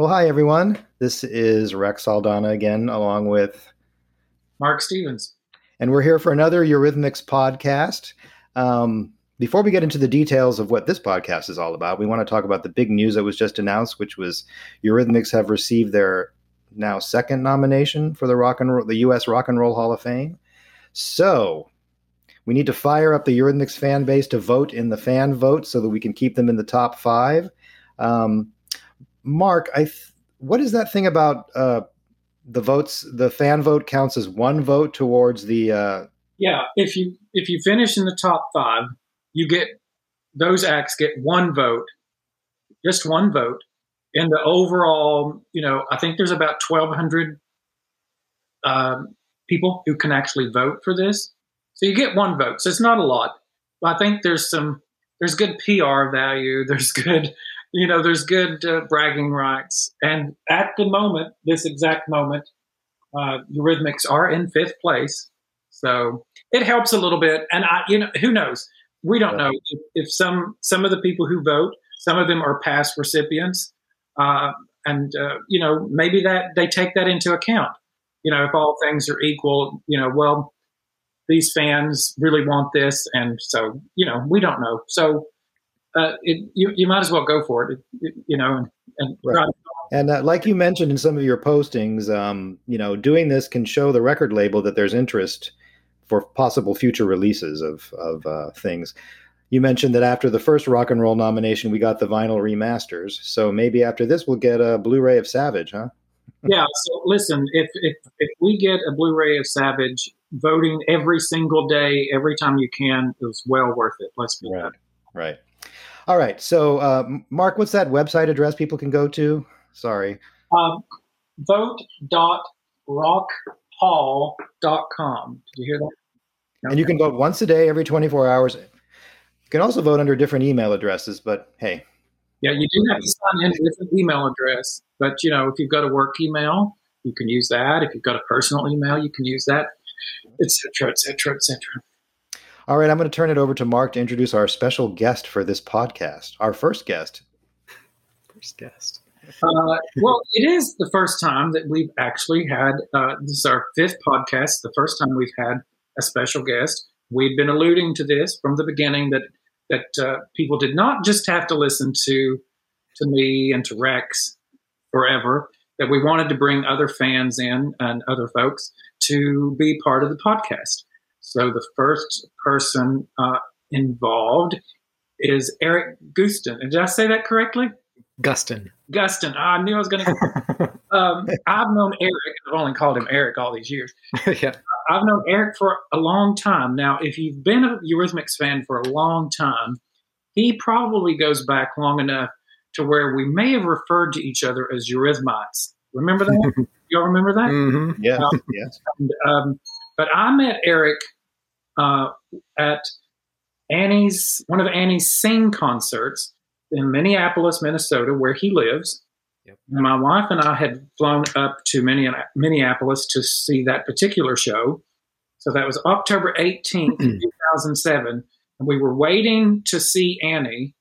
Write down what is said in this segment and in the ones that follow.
Well, hi, everyone. This is Rex Saldana again, along with Mark Stevens. And we're here for another Eurythmics podcast. Um, before we get into the details of what this podcast is all about, we want to talk about the big news that was just announced, which was Eurythmics have received their now second nomination for the rock and roll, the U.S. Rock and Roll Hall of Fame. So we need to fire up the Eurythmics fan base to vote in the fan vote so that we can keep them in the top five. Um, Mark, I th- what is that thing about uh, the votes? The fan vote counts as one vote towards the. Uh... Yeah, if you if you finish in the top five, you get those acts get one vote, just one vote in the overall. You know, I think there's about twelve hundred um, people who can actually vote for this. So you get one vote. So it's not a lot. But I think there's some there's good PR value. There's good you know there's good uh, bragging rights. And at the moment, this exact moment, uh, Eurythmics are in fifth place. So it helps a little bit. And I, you know, who knows? We don't know if, if some some of the people who vote, some of them are past recipients, uh, and uh, you know maybe that they take that into account. You know, if all things are equal, you know, well, these fans really want this, and so you know, we don't know. So uh, it, you you might as well go for it, it you know, and, and right. And uh, like you mentioned in some of your postings, um, you know, doing this can show the record label that there's interest for possible future releases of of uh, things. You mentioned that after the first rock and roll nomination, we got the vinyl remasters. So maybe after this, we'll get a Blu-ray of Savage, huh? yeah. So listen, if if if we get a Blu-ray of Savage, voting every single day, every time you can, is well worth it. Let's be right. Right. All right. So, uh, Mark, what's that website address people can go to? Sorry. Um, vote.rockhall.com. Did you hear that? And you can vote once a day, every 24 hours. You can also vote under different email addresses, but hey. Yeah, you do have to sign in with an email address. But, you know, if you've got a work email, you can use that. If you've got a personal email, you can use that, et cetera, et cetera, et cetera. All right, I'm going to turn it over to Mark to introduce our special guest for this podcast, our first guest. First guest. Uh, well, it is the first time that we've actually had, uh, this is our fifth podcast, the first time we've had a special guest. We've been alluding to this from the beginning that that uh, people did not just have to listen to to me and to Rex forever. That we wanted to bring other fans in and other folks to be part of the podcast. So the first person uh, involved is Eric Gustin. Did I say that correctly? Gustin. Gustin. I knew I was going to. um, I've known Eric. I've only called him Eric all these years. yeah. I've known Eric for a long time. Now, if you've been a Eurythmics fan for a long time, he probably goes back long enough to where we may have referred to each other as Eurythmites. Remember that? Y'all remember that? Mm-hmm. Yeah. Um, yes. And, um, but I met Eric uh, at Annie's one of Annie's Sing concerts in Minneapolis, Minnesota, where he lives. Yep. My wife and I had flown up to Minneapolis to see that particular show. So that was October 18th, 2007. And we were waiting to see Annie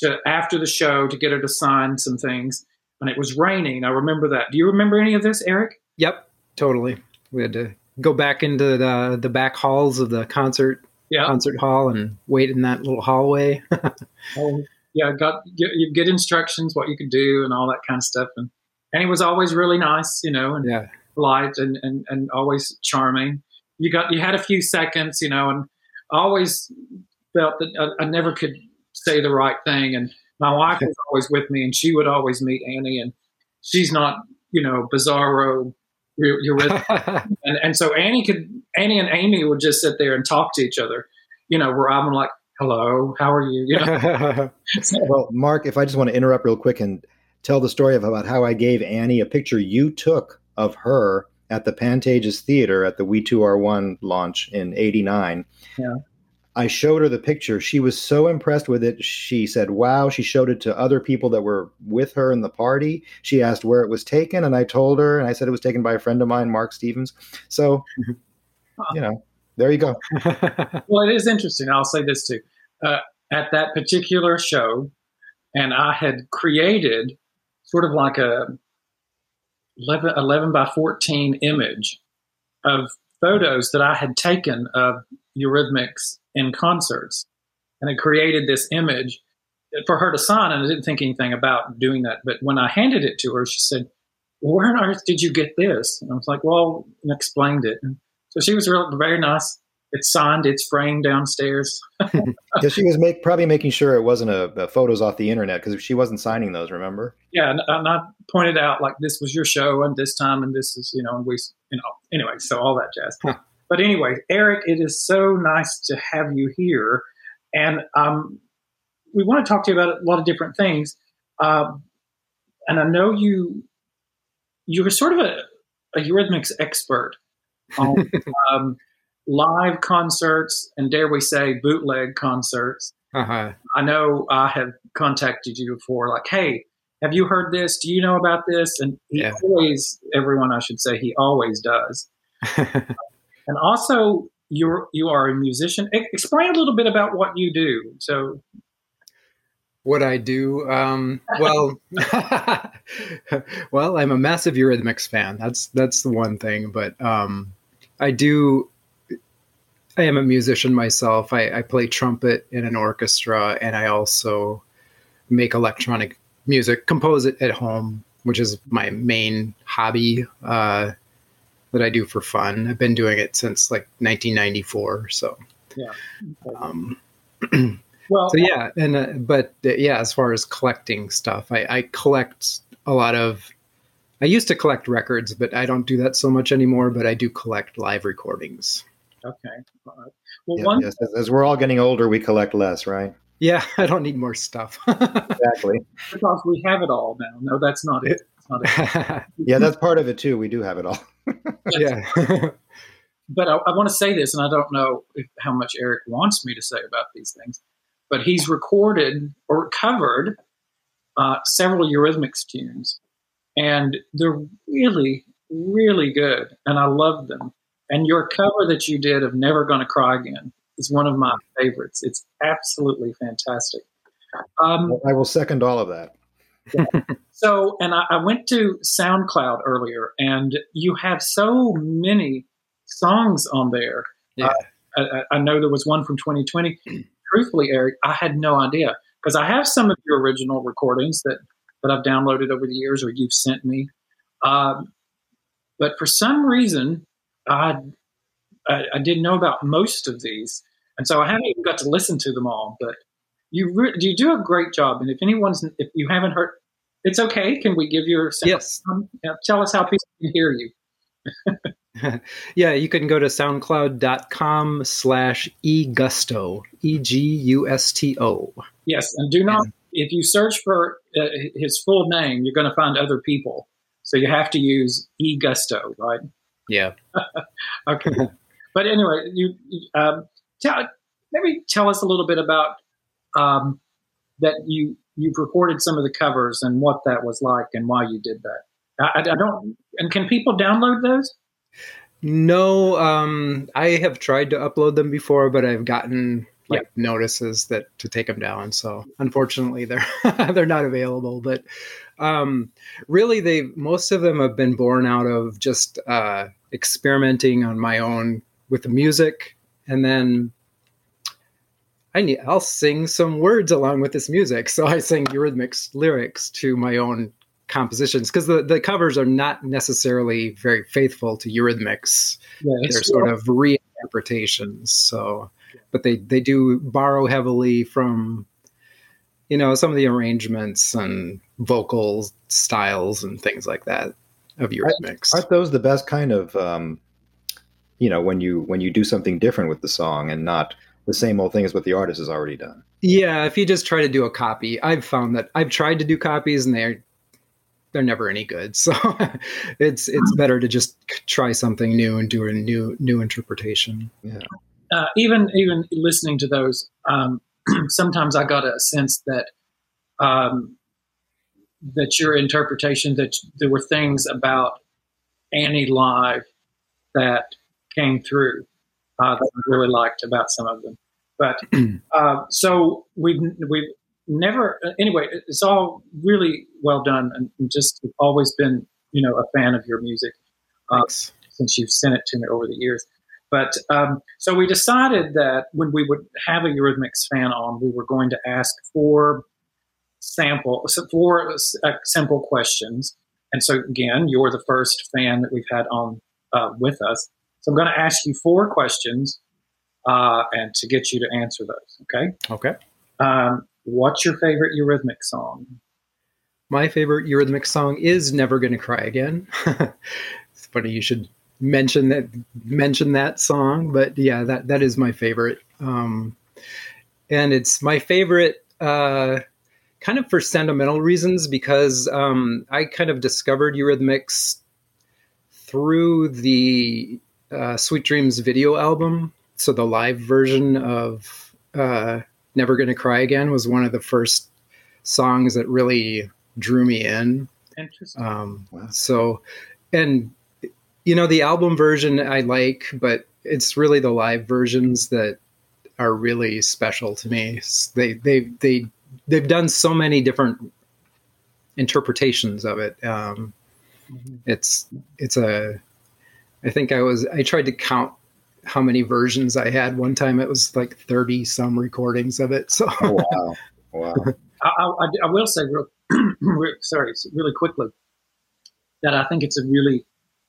to after the show to get her to sign some things. And it was raining. I remember that. Do you remember any of this, Eric? Yep, totally. We had to go back into the the back halls of the concert yeah. concert hall and mm. wait in that little hallway. oh, yeah, got get, you get instructions what you could do and all that kind of stuff, and and he was always really nice, you know, and yeah. polite and, and and always charming. You got you had a few seconds, you know, and I always felt that I, I never could say the right thing, and my wife was always with me, and she would always meet Annie, and she's not, you know, bizarro you're, you're with and, and so Annie could Annie and Amy would just sit there and talk to each other, you know, where I'm like, hello, how are you? You know. well, Mark, if I just want to interrupt real quick and tell the story of about how I gave Annie a picture you took of her at the Pantages Theater at the We Two Are One launch in '89. Yeah. I showed her the picture. She was so impressed with it. She said, Wow. She showed it to other people that were with her in the party. She asked where it was taken, and I told her, and I said it was taken by a friend of mine, Mark Stevens. So, you know, there you go. well, it is interesting. I'll say this too. Uh, at that particular show, and I had created sort of like a 11, 11 by 14 image of photos that I had taken of Eurythmics in concerts. And it created this image for her to sign. And I didn't think anything about doing that. But when I handed it to her, she said, Where on earth did you get this? And I was like, Well, and explained it. And so she was real, very nice. It's signed, it's framed downstairs. yeah, she was make, probably making sure it wasn't a, a photos off the internet because she wasn't signing those. Remember? Yeah, and, and, I pointed out like this was your show and this time and this is you know and we you know anyway so all that jazz. But anyway, Eric, it is so nice to have you here, and um, we want to talk to you about a lot of different things. Um, and I know you you were sort of a, a Eurythmics expert on um, live concerts and dare we say bootleg concerts. Uh-huh. I know I have contacted you before, like, hey, have you heard this? Do you know about this? And he yeah. always, everyone I should say, he always does. and also, you're you are a musician. Explain a little bit about what you do. So, what I do, um, well, well, I'm a massive Eurythmics fan. That's that's the one thing. But um, I do I am a musician myself. I, I, play trumpet in an orchestra, and I also make electronic music, compose it at home, which is my main hobby uh, that I do for fun. I've been doing it since like 1994. So, yeah. Um, well, so yeah, and uh, but uh, yeah, as far as collecting stuff, I, I collect a lot of. I used to collect records, but I don't do that so much anymore. But I do collect live recordings. Okay. Well, yeah, one yes, as, as, we're all getting older, we collect less, right? Yeah, I don't need more stuff. exactly. Because we have it all now. No, that's not it. Yeah, that's part of it too. We do have it all. yeah. but I, I, want to say this, and I don't know if, how much Eric wants me to say about these things, but he's recorded or covered uh, several Eurythmics tunes, and they're really, really good, and I love them. And your cover that you did of Never Gonna Cry Again is one of my favorites. It's absolutely fantastic. Um, well, I will second all of that. So, and I, I, went to SoundCloud earlier, and you have so many songs on there. Yeah. Uh, I, I, know there was one from 2020. Truthfully, Eric, I had no idea because I have some of your original recordings that, that I've downloaded over the years or you've sent me. Um, but for some reason, I, I, I didn't know about most of these, and so I haven't even got to listen to them all. But you re- you do a great job, and if anyone's if you haven't heard, it's okay. Can we give your yes? Um, tell us how people can hear you. yeah, you can go to soundcloud.com slash egusto, E-G-U-S-T-O. Yes, and do not, if you search for uh, his full name, you're going to find other people. So you have to use egusto, right? Yeah. okay. but anyway, you um, tell maybe tell us a little bit about um, that you you've recorded some of the covers and what that was like and why you did that. I, I don't. And can people download those? No, um, I have tried to upload them before, but I've gotten like notices that to take them down. So unfortunately, they're they're not available. But um, really, they most of them have been born out of just uh, experimenting on my own with the music, and then I need I'll sing some words along with this music. So I sing Eurythmics lyrics to my own compositions because the, the covers are not necessarily very faithful to Eurythmics. Yeah, They're sort of reinterpretations. So, but they they do borrow heavily from you know some of the arrangements and vocal styles and things like that of Eurythmics. Aren't those the best kind of um, you know when you when you do something different with the song and not the same old thing as what the artist has already done? Yeah, if you just try to do a copy, I've found that I've tried to do copies and they're they're never any good. So it's it's better to just try something new and do a new new interpretation. Yeah. Uh, even even listening to those, um, sometimes I got a sense that um, that your interpretation that there were things about Annie live that came through uh, that I really liked about some of them. But uh, so we've we've never anyway. It's all really well done, and just always been you know a fan of your music uh, since you've sent it to me over the years. But um, so we decided that when we would have a Eurythmics fan on, we were going to ask four sample four uh, simple questions. And so again, you're the first fan that we've had on uh, with us. So I'm going to ask you four questions, uh, and to get you to answer those. Okay. Okay. Um, what's your favorite Eurythmic song? My favorite Eurythmic song is "Never Gonna Cry Again." it's funny you should mention that mention that song, but yeah, that that is my favorite. Um, and it's my favorite uh, kind of for sentimental reasons because um, I kind of discovered Eurythmics through the uh, Sweet Dreams video album. So the live version of uh, Never Gonna Cry Again was one of the first songs that really drew me in. Interesting. Um, wow. So, and you know, the album version I like, but it's really the live versions that are really special to me. They they they they've done so many different interpretations of it. Um, mm-hmm. It's it's a I think I was I tried to count how many versions I had. One time it was like thirty some recordings of it. So oh, wow, wow. I, I, I, will say real, sorry, really quickly that I think it's a really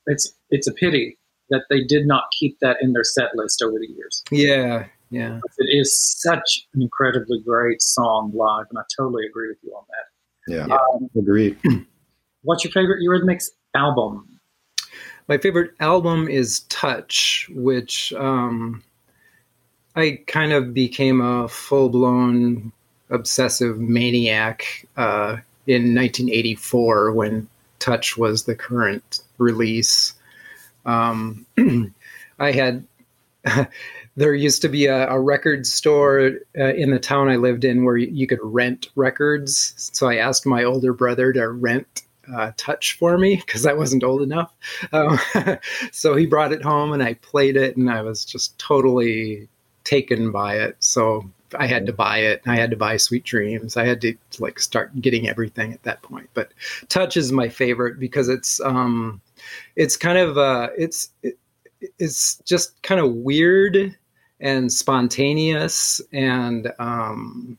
it's it's a pity that they did not keep that in their set list over the years. Yeah, yeah. It is such an incredibly great song live, and I totally agree with you on that. Yeah, um, agreed. What's your favorite Eurythmics album? My favorite album is Touch, which um, I kind of became a full blown obsessive maniac uh, in 1984 when Touch was the current release. Um, I had. there used to be a, a record store uh, in the town I lived in where you, you, could rent records. So I asked my older brother to rent uh, Touch for me because I wasn't old enough. Um, so he brought it home and I played it, and I was just totally taken by it. So I had to buy it. I had to buy Sweet Dreams. I had to like start getting everything at that point. But Touch is my favorite because it's um, it's kind of uh, it's it, it's just kind of weird and spontaneous, and um,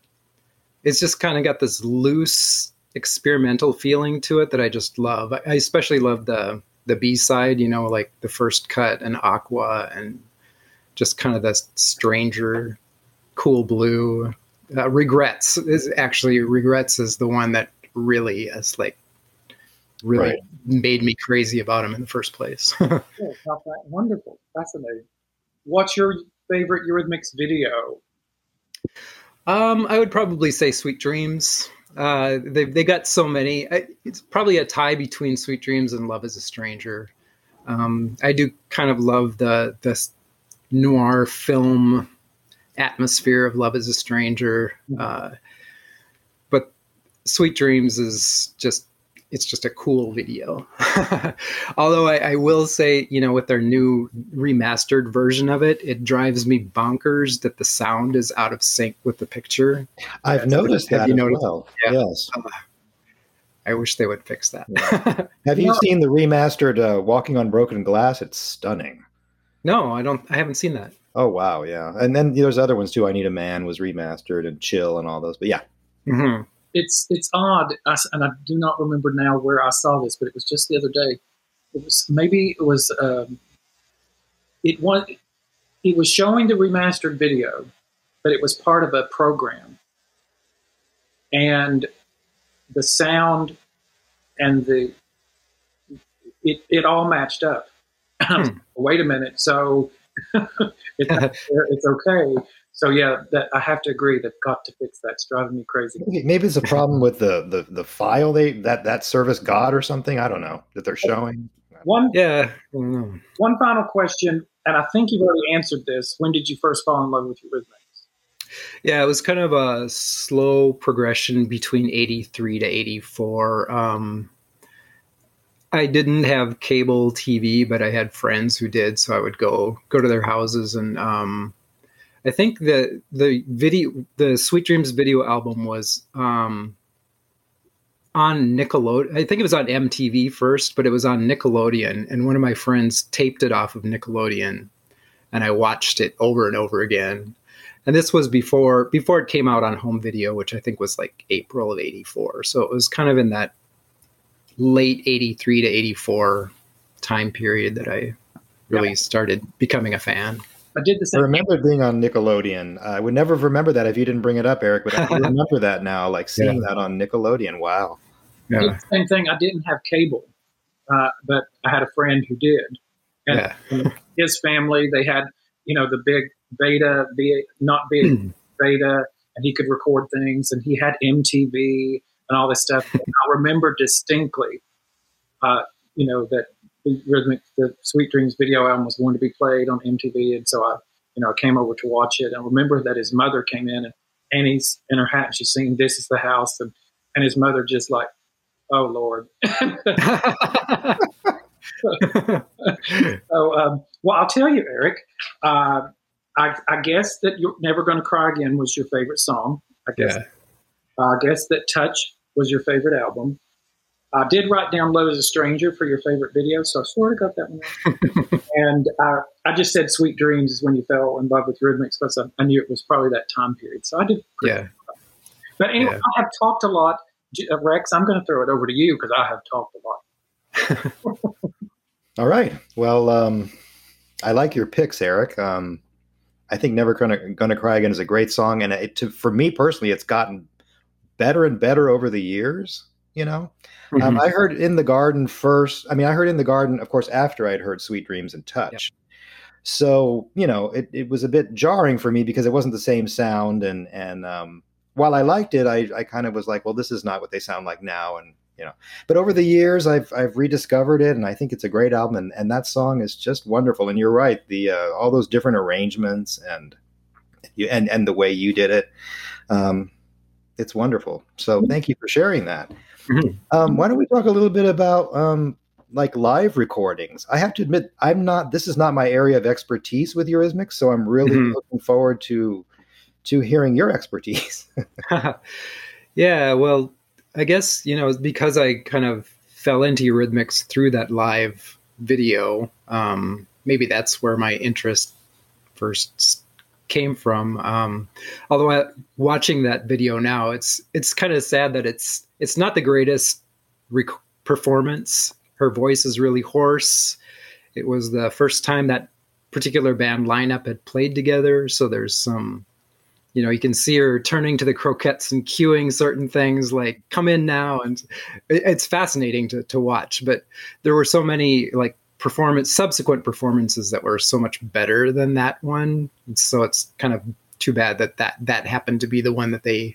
it's just kind of got this loose experimental feeling to it that I just love. I especially love the the B side. You know, like the first cut and Aqua and just kind of the stranger cool blue uh, regrets is actually regrets is the one that really is like really right. made me crazy about him in the first place yeah, wonderful fascinating what's your favorite eurythmics video um i would probably say sweet dreams uh they, they got so many it's probably a tie between sweet dreams and love is a stranger um i do kind of love the the noir film atmosphere of Love is a Stranger. Uh, but Sweet Dreams is just it's just a cool video. Although I, I, will say, you know, with their new remastered version of it, it drives me bonkers that the sound is out of sync with the picture. I've That's noticed that. you noticed? Well. Yeah. Yes. Uh, I wish they would fix that. Yeah. Have you, seen the remastered uh, Walking on Broken Glass? It's stunning. No, I don't. I haven't seen that. Oh wow, yeah, and then there's other ones too. I Need a Man was remastered and Chill and all those, but yeah. Mm-hmm. It's it's odd, and I do not remember now where I saw this, but it was just the other day. It was maybe it was um, it was it was showing the remastered video, but it was part of a program, and the sound and the it it all matched up. Hmm. Wait a minute, so it's, it's okay. So yeah, that I have to agree. They've got to fix that. It's driving me crazy. Maybe it's a problem with the, the the file they that that service got or something. I don't know that they're showing. One yeah. One final question, and I think you've already answered this. When did you first fall in love with Eurythmics? Yeah, it was kind of a slow progression between '83 to '84. Um, I didn't have cable TV, but I had friends who did, so I would go go to their houses and um, I think the the video the Sweet Dreams video album was um, on Nickelodeon. I think it was on MTV first, but it was on Nickelodeon, and one of my friends taped it off of Nickelodeon, and I watched it over and over again. And this was before before it came out on home video, which I think was like April of '84. So it was kind of in that late '83 to '84 time period that I really started becoming a fan. I did the same. I remember being on Nickelodeon. I would never remember that if you didn't bring it up, Eric. But I remember that now, like seeing yeah. that on Nickelodeon. Wow. Yeah. Same thing. I didn't have cable, uh, but I had a friend who did. And yeah. his family, they had, you know, the big beta, be not big hmm. beta, and he could record things, and he had MTV and all this stuff. I remember distinctly, uh, you know, that the rhythmic, the Sweet Dreams video album was going to be played on MTV, and so I, you know, I came over to watch it. And I remember that his mother came in, and Annie's in her hat, and she's singing "This Is the House," and and his mother just like, "Oh Lord." so, um, well, I'll tell you, Eric. Uh, I, I, guess that "You're Never Gonna Cry Again" was your favorite song. I guess. Yeah. I guess that "Touch" was your favorite album. I did write down "Love Is a Stranger" for your favorite video, so I sort of got that one. and uh, I just said "Sweet Dreams" is when you fell in love with Eurythmics because I, I, knew it was probably that time period. So I did. Yeah. But anyway, yeah. I have talked a lot. Uh, Rex, I'm going to throw it over to you because I have talked a lot. All right. Well, um, I like your picks, Eric. Um, I think "Never Gonna Gonna Cry Again" is a great song, and it, to, for me personally, it's gotten better and better over the years you know? Um, mm-hmm. um, i heard in the garden first i mean i heard in the garden of course after i'd heard sweet dreams and touch. So you know it, it was a bit jarring for me because it wasn't the same sound and and um, while i liked it i i kind of was like well this is not what they sound like now and you know. But over the years i've i've rediscovered it and i think it's a great album and, and that song is just wonderful. And you're right the uh, all those different arrangements and you and and the way you did it um, it's wonderful. So thank you for sharing that Mm-hmm. Um, why don't we talk a little bit about um, like live recordings? I have to admit, I'm not. This is not my area of expertise with Eurythmics, so I'm really mm-hmm. looking forward to to hearing your expertise. yeah, well, I guess you know because I kind of fell into Eurythmics through that live video. Um, maybe that's where my interest first came from. Um, although I, watching that video now, it's it's kind of sad that it's it's not the greatest rec- performance. Her voice is really hoarse. It was the first time that particular band lineup had played together, so there's some you know, you can see her turning to the croquettes and cueing certain things like "come in now," and it's fascinating to to watch. But there were so many like performance subsequent performances that were so much better than that one so it's kind of too bad that that that happened to be the one that they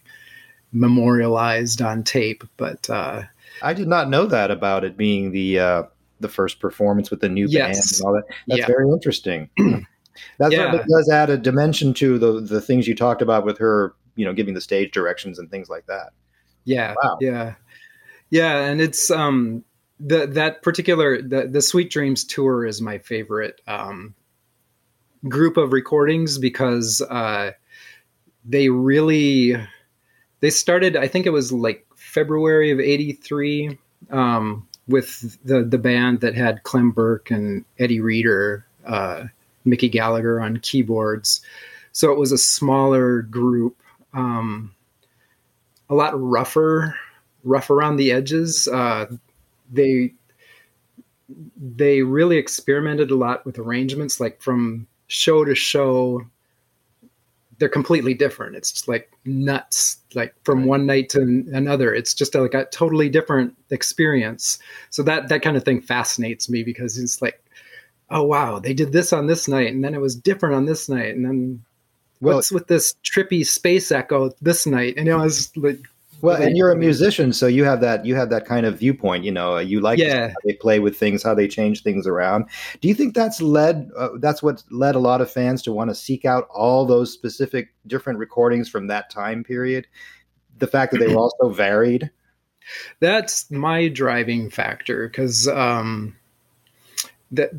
memorialized on tape but uh i did not know that about it being the uh the first performance with the new yes. band and all that that's yeah. very interesting that's yeah. that does add a dimension to the the things you talked about with her you know giving the stage directions and things like that yeah wow. yeah yeah and it's um the that particular the the Sweet Dreams tour is my favorite um, group of recordings because uh, they really they started. I think it was like February of '83 um, with the the band that had Clem Burke and Eddie Reader, uh, Mickey Gallagher on keyboards. So it was a smaller group, um, a lot rougher, rough around the edges. Uh, they they really experimented a lot with arrangements like from show to show they're completely different. It's just like nuts like from one night to another. It's just like a totally different experience. So that that kind of thing fascinates me because it's like oh wow they did this on this night and then it was different on this night and then well, what's with this trippy space echo this night? And it was like well, and you're a musician, so you have that you have that kind of viewpoint. You know, you like yeah. how they play with things, how they change things around. Do you think that's led uh, that's what led a lot of fans to want to seek out all those specific different recordings from that time period? The fact that they were also varied. That's my driving factor because um, that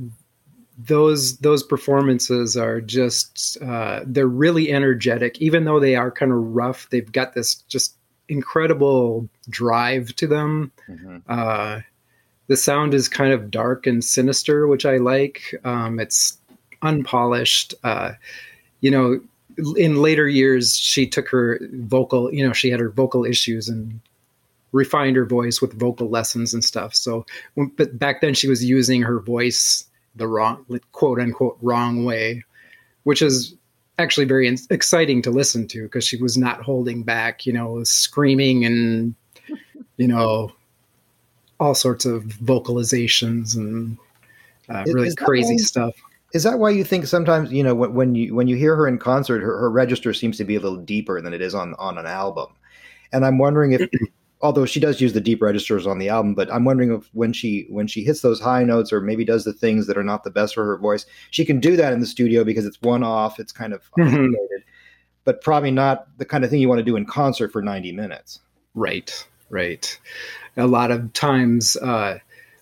those those performances are just uh, they're really energetic even though they are kind of rough they've got this just incredible drive to them. Mm-hmm. uh, the sound is kind of dark and sinister which i like. Um, it's unpolished. Uh, you know in later years she took her vocal you know she had her vocal issues and refined her voice with vocal lessons and stuff. So but back then she was using her voice the wrong quote unquote wrong way which is actually very exciting to listen to because she was not holding back you know screaming and you know all sorts of vocalizations and uh, really is crazy stuff. is that why you think sometimes you know when, when you when you hear her in concert her, her register seems to be a little deeper than it is on on an album. And i'm wondering if although she does use the deep registers on the album but i'm wondering if when she when she hits those high notes or maybe does the things that are not the best for her voice she can do that in the studio because it's one off it's kind of mm-hmm. but probably not the kind of thing you want to do in concert for 90 minutes right right a lot of times uh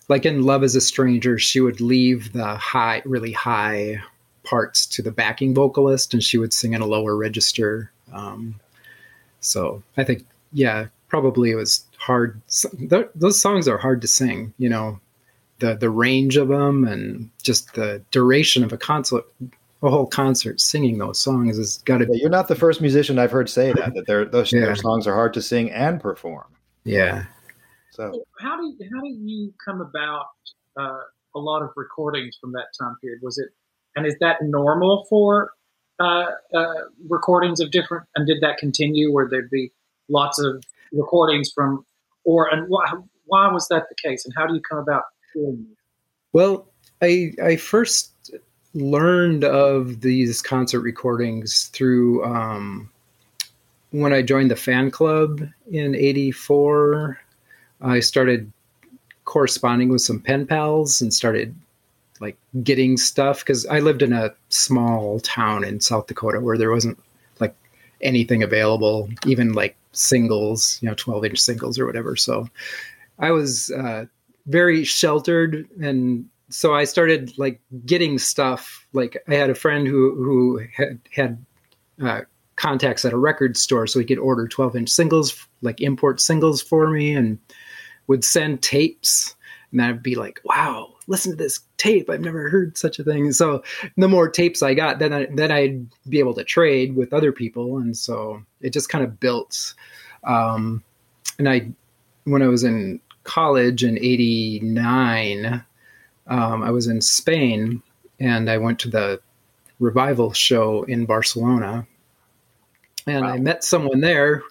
like in love is a stranger she would leave the high really high parts to the backing vocalist and she would sing in a lower register um so i think yeah probably it was hard. Those songs are hard to sing, you know, the the range of them and just the duration of a concert, a whole concert singing those songs has got to. be. You're not the first musician I've heard say that that their those yeah. their songs are hard to sing and perform. Yeah. So how do you, how do you come about uh, a lot of recordings from that time period? Was it and is that normal for uh, uh, recordings of different? And did that continue where there'd be lots of recordings from, or and why, why was that the case, and how do you come about doing it? Well, I I first learned of these concert recordings through um, when I joined the fan club in '84. I started corresponding with some pen pals and started like getting stuff because I lived in a small town in South Dakota where there wasn't anything available, even like singles, you know, 12 inch singles or whatever. So I was uh, very sheltered. And so I started like getting stuff. Like I had a friend who, who had, had uh, contacts at a record store so he could order 12 inch singles, like import singles for me and would send tapes. And I'd be like, wow, listen to this tape. I've never heard such a thing. So the more tapes I got, then I, then I'd be able to trade with other people, and so it just kind of built. Um, and I, when I was in college in '89, um, I was in Spain, and I went to the revival show in Barcelona, and wow. I met someone there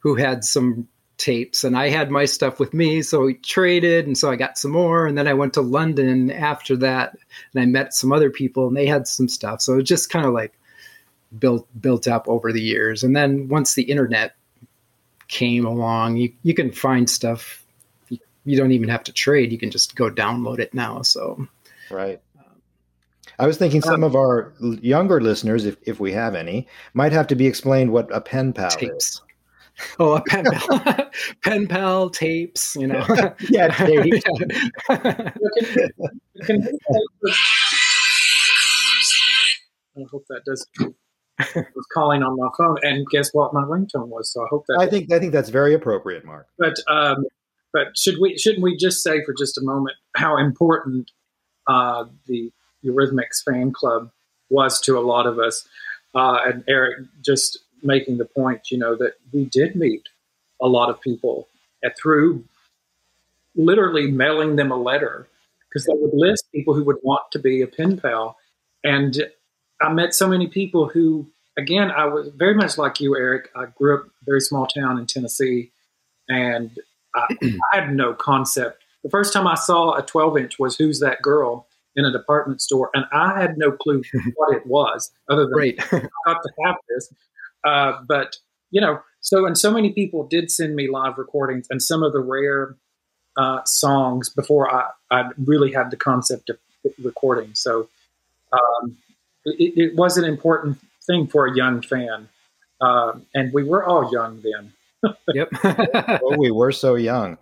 who had some tapes and I had my stuff with me. So we traded and so I got some more. And then I went to London after that and I met some other people and they had some stuff. So it just kind of like built built up over the years. And then once the internet came along, you, you can find stuff. You, you don't even have to trade. You can just go download it now. So right. I was thinking some um, of our younger listeners, if, if we have any, might have to be explained what a pen pal tapes. is. Oh, a pen pal, pen pal tapes, you know. yeah, tapes. I hope that does. was calling on my phone, and guess what? My ringtone was. So I hope that. I think I think that's very appropriate, Mark. But um, but should we shouldn't we just say for just a moment how important uh, the Eurythmics fan club was to a lot of us? Uh, and Eric just making the point, you know, that we did meet a lot of people at, through literally mailing them a letter because they would list people who would want to be a pen pal. And I met so many people who, again, I was very much like you, Eric. I grew up very small town in Tennessee, and I, I had no concept. The first time I saw a 12 inch was Who's That Girl? in a department store, and I had no clue what it was, other than right. I got to have this. Uh, but you know, so and so many people did send me live recordings and some of the rare uh, songs before I, I really had the concept of recording. So um, it, it, was an important thing for a young fan, uh, and we were all young then. yep. oh, we were so young.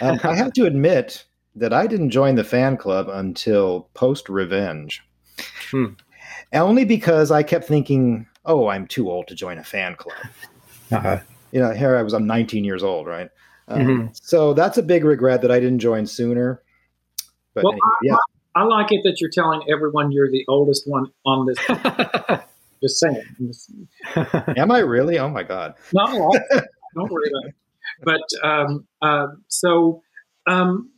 Um, I have to admit that I didn't join the fan club until post Revenge. Hmm. Only because I kept thinking, oh, I'm too old to join a fan club. Uh-huh. You know, here I was, I'm 19 years old, right? Um, Mhm. So that's a big regret that I didn't join sooner. But Well, anyway, yeah, I like it that you're telling everyone you're the oldest one on this. Just saying. am I really? Oh my god! Not a lot. Don't worry about it. But um, uh, so, um,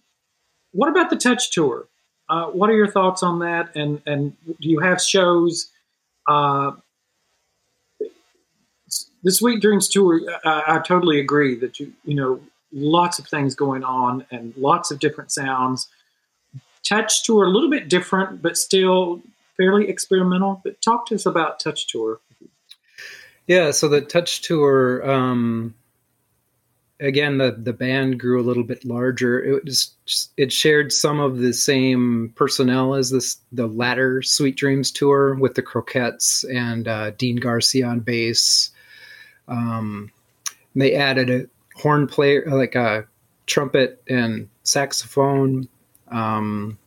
what about the Touch Tour? Uh, what are your thoughts on that? And and do you have shows? Uh, the Sweet Dreams Tour. I, I totally agree that you you know lots of things going on and lots of different sounds. Touch Tour a little bit different, but still fairly experimental. But talk to us about Touch Tour. Yeah, so the Touch Tour, um, again, the the band grew a little bit larger. It was it shared some of the same personnel as this the latter Sweet Dreams tour with the Croquettes and uh, Dean Garcia on bass. Um, they added a horn player, like a trumpet and saxophone. Um,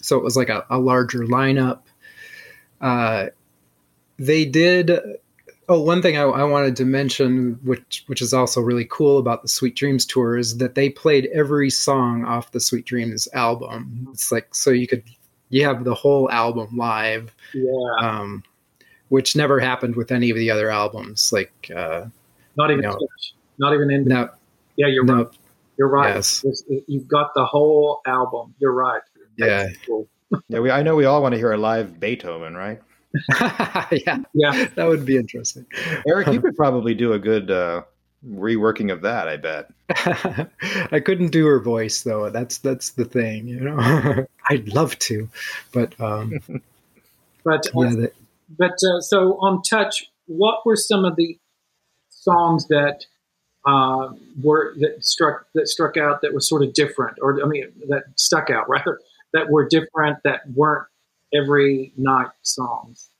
so it was like a, a larger lineup. Uh, they did Oh, one thing I, I, wanted to mention, which which is also really cool about the Sweet Dreams tour, is that they played every song off the Sweet Dreams album. It's like so you could you have the whole album live, Yeah. um, which never happened with any of the other albums. Like uh, Not even No. Touch. Not even in. no, Yeah, you're no, right. You're right. Yes. You've got the whole album. You're right. Yeah. Cool. Yeah, we, I know we all want to hear a live Beethoven, right? yeah, Yeah. that would be interesting. Eric, you could probably do a good uh, reworking of that. I bet. I couldn't do her voice though. That's that's the thing, you know. I'd love to, but um, But uh, yeah, the, but uh, so on Touch, what were some of the songs that uh, were that struck that struck out that was sort of different, or I mean that stuck out rather that were different that weren't every night songs.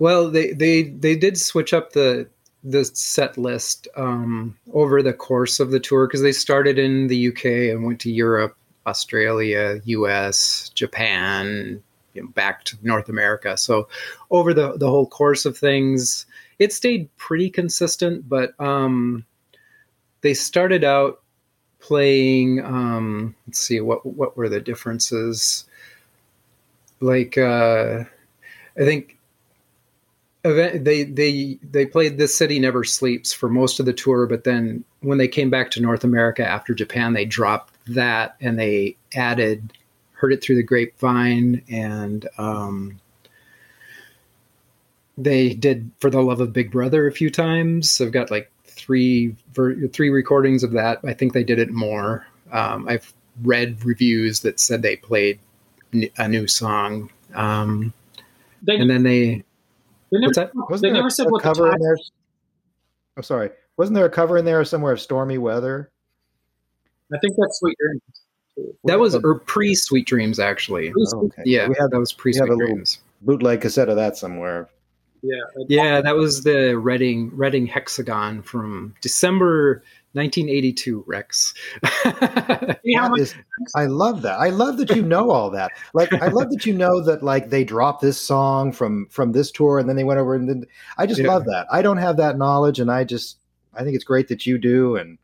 Well, they they they did switch up the the set list um, over the course of the tour because they started in the UK and went to Europe, Australia, US, Japan, you know, back to North America. So over the the whole course of things, it stayed pretty consistent. But um, they started out playing. Um, let's see what what were the differences. Like uh, I think event they they they played this city never sleeps for most of the tour but then when they came back to north america after japan they dropped that and they added heard it through the grapevine and um, they did for the love of big brother a few times i've got like three ver- three recordings of that i think they did it more um, i've read reviews that said they played n- a new song um, They, and then they they never, what's that? Wasn't they there never a, said a what the cover in title. there? I'm sorry. Wasn't there a cover in there somewhere of stormy weather? I think that's Sweet Dreams. That was or er, pre Sweet Dreams, actually. Oh, okay. Yeah, we have that was pre Sweet Dreams. bootleg cassette of that somewhere. Yeah. Yeah, that was the Reading Reading Hexagon from December 1982. Rex. See how That much is- I love that. I love that you know all that. Like, I love that you know that like they dropped this song from from this tour, and then they went over and then I just Yeah. love that. I don't have that knowledge, and I just I think it's great that you do. And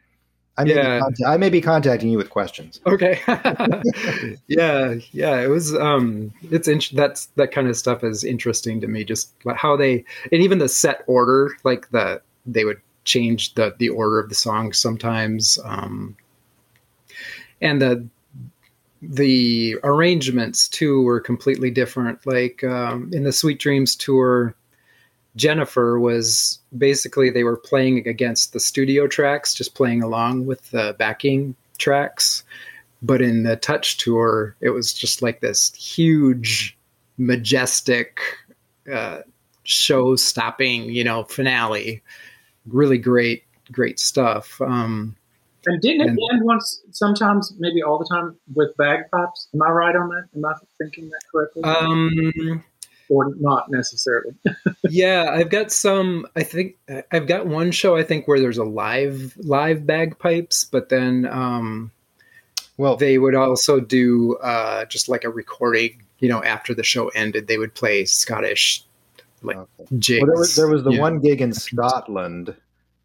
I may, Yeah. I may be contacting you with questions. okay. yeah, yeah. It was. Um, it's int- that's that kind of stuff is interesting to me. Just like how they and even the set order, like the they would change the the order of the songs sometimes, um, and the the arrangements too were completely different. Like um, in the Sweet Dreams tour, Jennifer was basically they were playing against the studio tracks, just playing along with the backing tracks. But in the Touch tour, it was just like this huge, majestic, uh, show-stopping, you know, finale. Really great, great stuff. Um, And didn't it end once, sometimes, maybe all the time, with bagpipes? Am I right on that? Am I thinking that correctly? um, or not necessarily? yeah, I've got some. I think I've got one show. I think where there's a live live bagpipes, but then um, well, they would also do uh, just like a recording. You know, after the show ended, they would play Scottish like okay. jigs. Well, there was there was the one gig in Scotland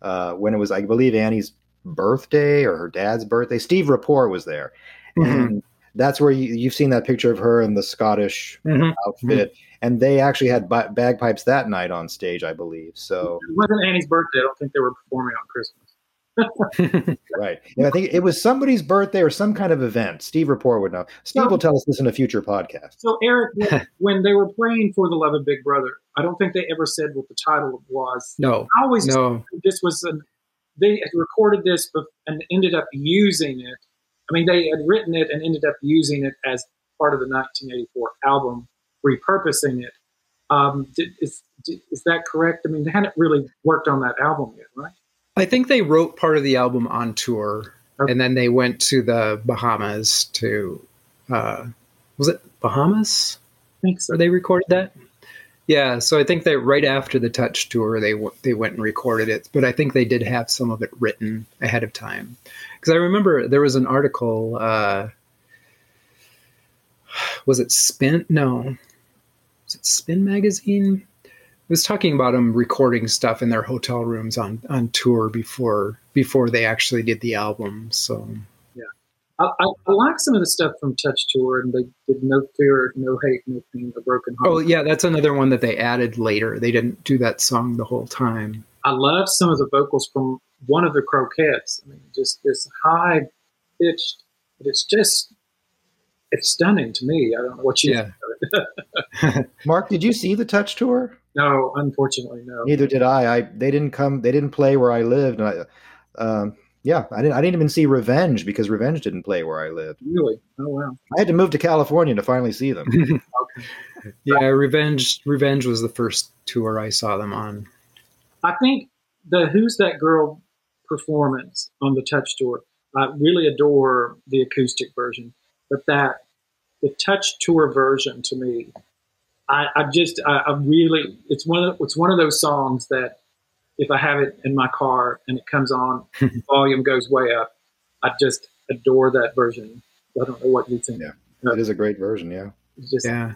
uh, when it was, I believe, Annie's birthday or her dad's birthday. Steve Rapport was there, mm-hmm. and that's where you, have seen that picture of her in the Scottish mm-hmm. outfit. Mm-hmm. And they actually had bagpipes that night on stage, I believe. So it wasn't Annie's birthday. I don't think they were performing on Christmas. right. Yeah, I think it was somebody's birthday or some kind of event. Steve Rapport would know. Steve so, will tell us this in a future podcast. So, Eric, when they were playing for the Love of Big Brother, I don't think they ever said what the title was. No. I always no. this was a, they had recorded this and ended up using it. I mean, they had written it and ended up using it as part of the 1984 album, repurposing it. Um, did, is, did, is that correct? I mean, they hadn't really worked on that album yet, right? I think they wrote part of the album on tour, okay. and then they went to the Bahamas to. Uh, was it Bahamas? I think so. Where they recorded that. Yeah, so I think that right after the Touch tour, they they went and recorded it. But I think they did have some of it written ahead of time, because I remember there was an article. Uh, was it Spin? No, was it Spin magazine? was talking about them recording stuff in their hotel rooms on on tour before before they actually did the album. So yeah, I, I, I like some of the stuff from Touch Tour, and they did No Fear, No Hate, No Pain, A Broken Heart. Oh yeah, that's another one that they added later. They didn't do that song the whole time. I love some of the vocals from one of the Croquettes. I mean, just this high pitched. It's just it's stunning to me. I don't know what you. Yeah. Mark, did you see the Touch Tour? No, unfortunately, no. Neither did I. I they didn't come. They didn't play where I lived. And I, um, yeah, I didn't. I didn't even see Revenge because Revenge didn't play where I lived. Really? Oh wow! I had to move to California to finally see them. okay. Yeah, Revenge. Revenge was the first tour I saw them on. I think the "Who's That Girl" performance on the Touch tour. I really adore the acoustic version, but that the Touch tour version to me I, I just I, I, really it's one of it's one of those songs that if I have it in my car and it comes on, volume goes way up. I just adore that version. I don't know what you think. Yeah, it is a great version. Yeah, just, yeah,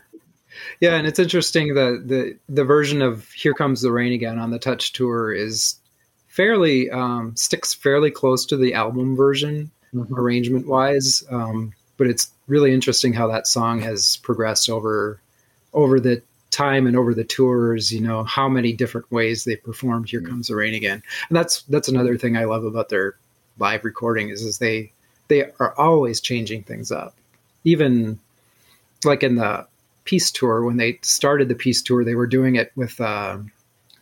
yeah, and it's interesting the the the version of "Here Comes the Rain Again" on the Touch tour is fairly um, sticks fairly close to the album version mm-hmm. arrangement wise. Um, but it's really interesting how that song has progressed over over the time and over the tours, you know, how many different ways they performed Here mm-hmm. Comes the Rain Again. And that's that's another thing I love about their live recording is is they they are always changing things up. Even like in the Peace Tour, when they started the Peace Tour, they were doing it with uh,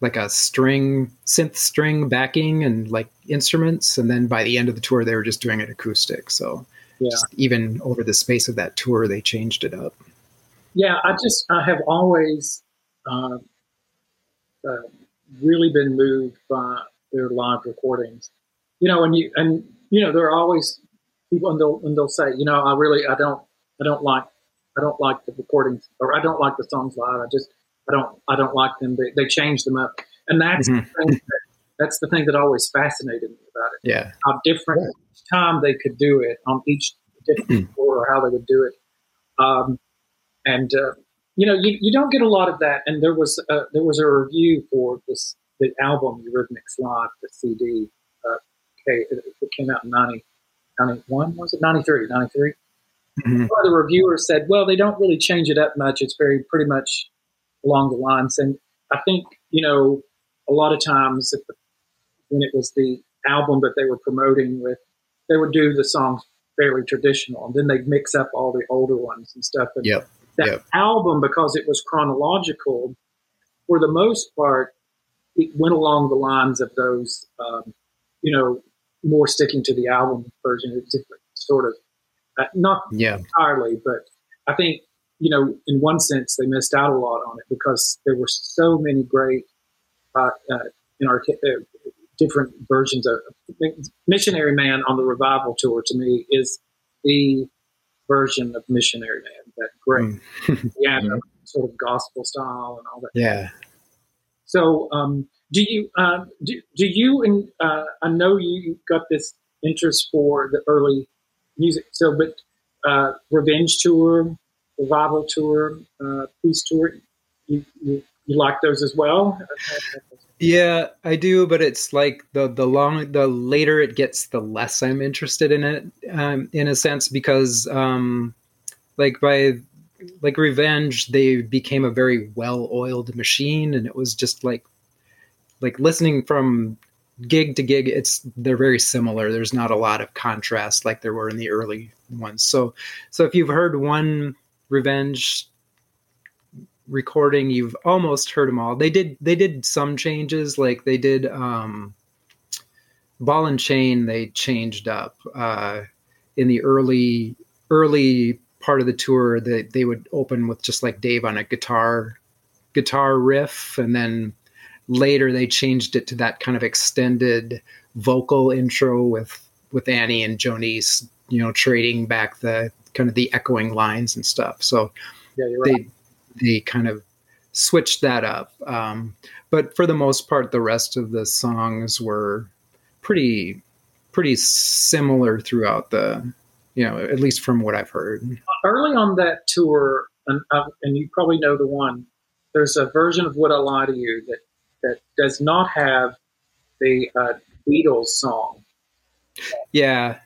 like a string, synth string backing and like instruments. And then by the end of the tour, they were just doing it acoustic. So yeah. even over the space of that tour, they changed it up. Yeah, I just I have always uh, uh, really been moved by their live recordings. You know, and you and you know there are always people and they'll and they'll say, you know, I really I don't I don't like I don't like the recordings or I don't like the songs live. I just I don't I don't like them. They they change them up, and that's mm-hmm. the thing that, that's the thing that always fascinated me about it. Yeah, how different yeah. time they could do it on each different or how they would do it. Um, and uh, you know you, you don't get a lot of that. And there was a, there was a review for this the album Eurythmics Live, the CD. Uh, okay, it, it, came out in 90, 91, was it 93? 93. Mm-hmm. One of the reviewers said, "Well, they don't really change it up much. It's very pretty much along the lines." And I think you know a lot of times the, when it was the album that they were promoting with, they would do the songs fairly traditional, and then they'd mix up all the older ones and stuff. And yep that yep. album, because it was chronological, for the most part, it went along the lines of those, um, you know, more sticking to the album version. Different, sort of, uh, not yeah. entirely, but I think, you know, in one sense, they missed out a lot on it because there were so many great, uh, uh, in our uh, different versions of Missionary Man on the revival tour. To me, is the version of Missionary Man that great mm. yeah sort of gospel style and all that yeah so um, do you uh, do, do you and uh, i know you got this interest for the early music. So, but uh, Revenge Tour, Revival Tour, uh, Peace Tour, you, you, you like those as well? Yeah, I do, but it's like the the long the later it gets, the less I'm interested in it, um, in a sense, because um, like by like Revenge, they became a very well oiled machine, and it was just like like listening from gig to gig it's they're very similar. There's not a lot of contrast like there were in the early ones. So so if you've heard one revenge recording you've almost heard them all. They did they did some changes like they did um ball and chain they changed up uh in the early early part of the tour they, they would open with just like dave on a guitar guitar riff and then later they changed it to that kind of extended vocal intro with with Annie and Joniece's you know, trading back the kind of the echoing lines and stuff. So yeah, they right. they kind of switched that up. Um, but for the most part, the rest of the songs were pretty pretty similar throughout the you know at least from what I've heard. Early on that tour, and uh, and you probably know the one. There's a version of "Would I Lie to You" that that does not have the uh, Beatles song. Yeah,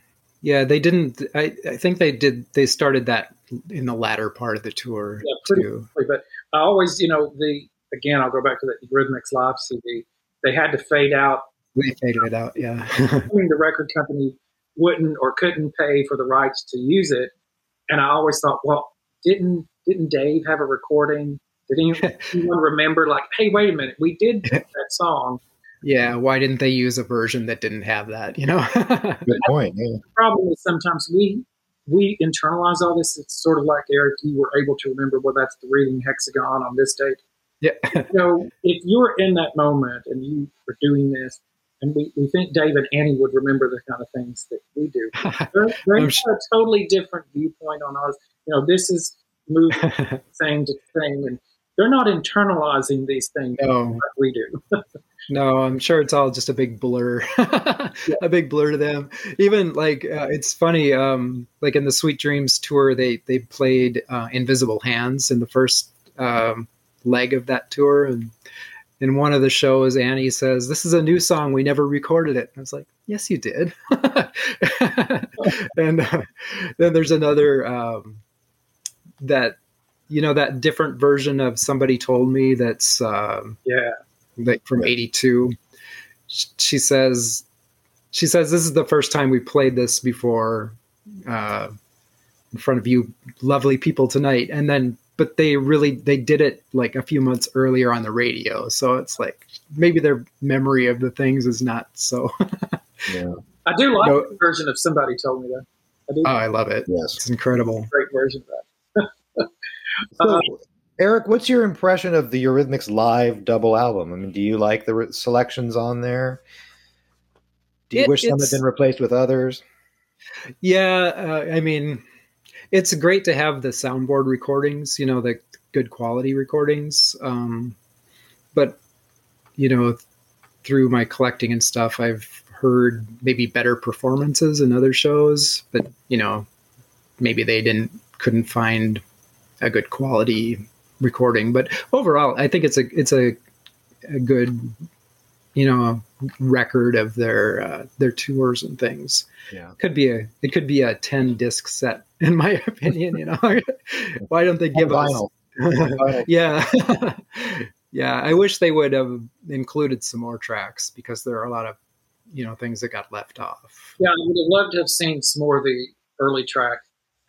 yeah, they didn't. I, I think they did. They started that in the latter part of the tour yeah, pretty too. Quickly, but I always, you know, the again, I'll go back to the Eurythmics live CD. They had to fade out. They faded it out. Yeah, I mean, the record company wouldn't or couldn't pay for the rights to use it, and I always thought, well, didn't didn't Dave have a recording? Did anyone remember, like, hey, wait a minute, we did that song? Yeah, why didn't they use a version that didn't have that? You know, good point. Yeah. The problem is sometimes we we internalize all this. It's sort of like Eric, you were able to remember, well, that's the reading hexagon on this date. Yeah. so if you were in that moment and you were doing this, and we, we think Dave and Annie would remember the kind of things that we do. They're, they're sure. a totally different viewpoint on ours. You know, this is moving thing to thing, and they're not internalizing these things no. like we do. No, I'm sure it's all just a big blur, yeah. a big blur to them. Even like uh, it's funny, um, like in the Sweet Dreams tour, they they played uh, Invisible Hands in the first um, leg of that tour, and in one of the shows, Annie says, "This is a new song. We never recorded it." I was like, "Yes, you did." and uh, then there's another um, that you know that different version of somebody told me that's um, yeah like from 82 she says she says this is the first time we played this before uh, in front of you lovely people tonight. And then but they really they did it like a few months earlier on the radio. So it's like maybe their memory of the things is not so yeah. I do like no, the version of somebody told me that. I do. oh i love it. Yes. It's incredible. Great version of that. So, Eric, what's your impression of the Eurythmics live double album? I mean, do you like the re- selections on there? Do you It- wish some had been replaced with others? Yeah, uh, I mean, it's great to have the soundboard recordings, you know, the good quality recordings. Um, but, you know, through my collecting and stuff, I've heard maybe better performances in other shows, but, you know, maybe they didn't, couldn't find a good quality recording. But overall, I think it's a, it's a, a good, you know, record of their, uh, their tours and things Yeah. could be a it could be a 10 disc set in my opinion you know why don't they give us vinyl. Vinyl. yeah yeah i wish they would have included some more tracks because there are a lot of you know things that got left off Yeah, I would have loved to have seen some more of the early track.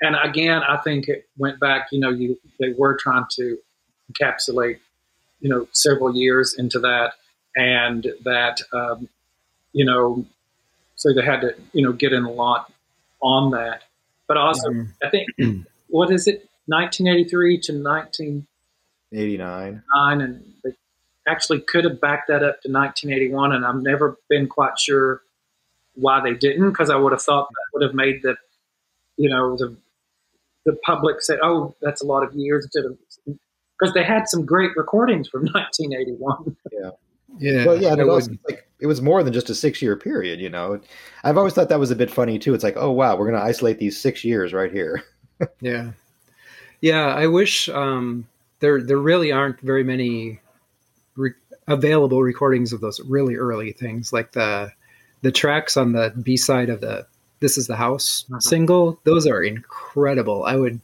And again, I think it went back. You know, you they were trying to encapsulate, you know, several years into that, and that, um, you know, so they had to, you know, get in a lot on that. But also, Mhm. I think what is it, 1983 to 1989, nine, and they actually could have backed that up to 1981. And I've never been quite sure why they didn't, because I would have thought that would have made the, you know, the the public said, "Oh, that's a lot of years," instead of because they had some great recordings from 1981. yeah Well, yeah, it would- also, like it was more than just a six year period. You know, I've always thought that was a bit funny too. It's like, oh wow, we're going to isolate these six years right here. yeah, yeah. I wish um, there there really aren't very many re- available recordings of those really early things, like the the tracks on the B side of the "This Is the House" uh-huh. single. Those are incredible. I would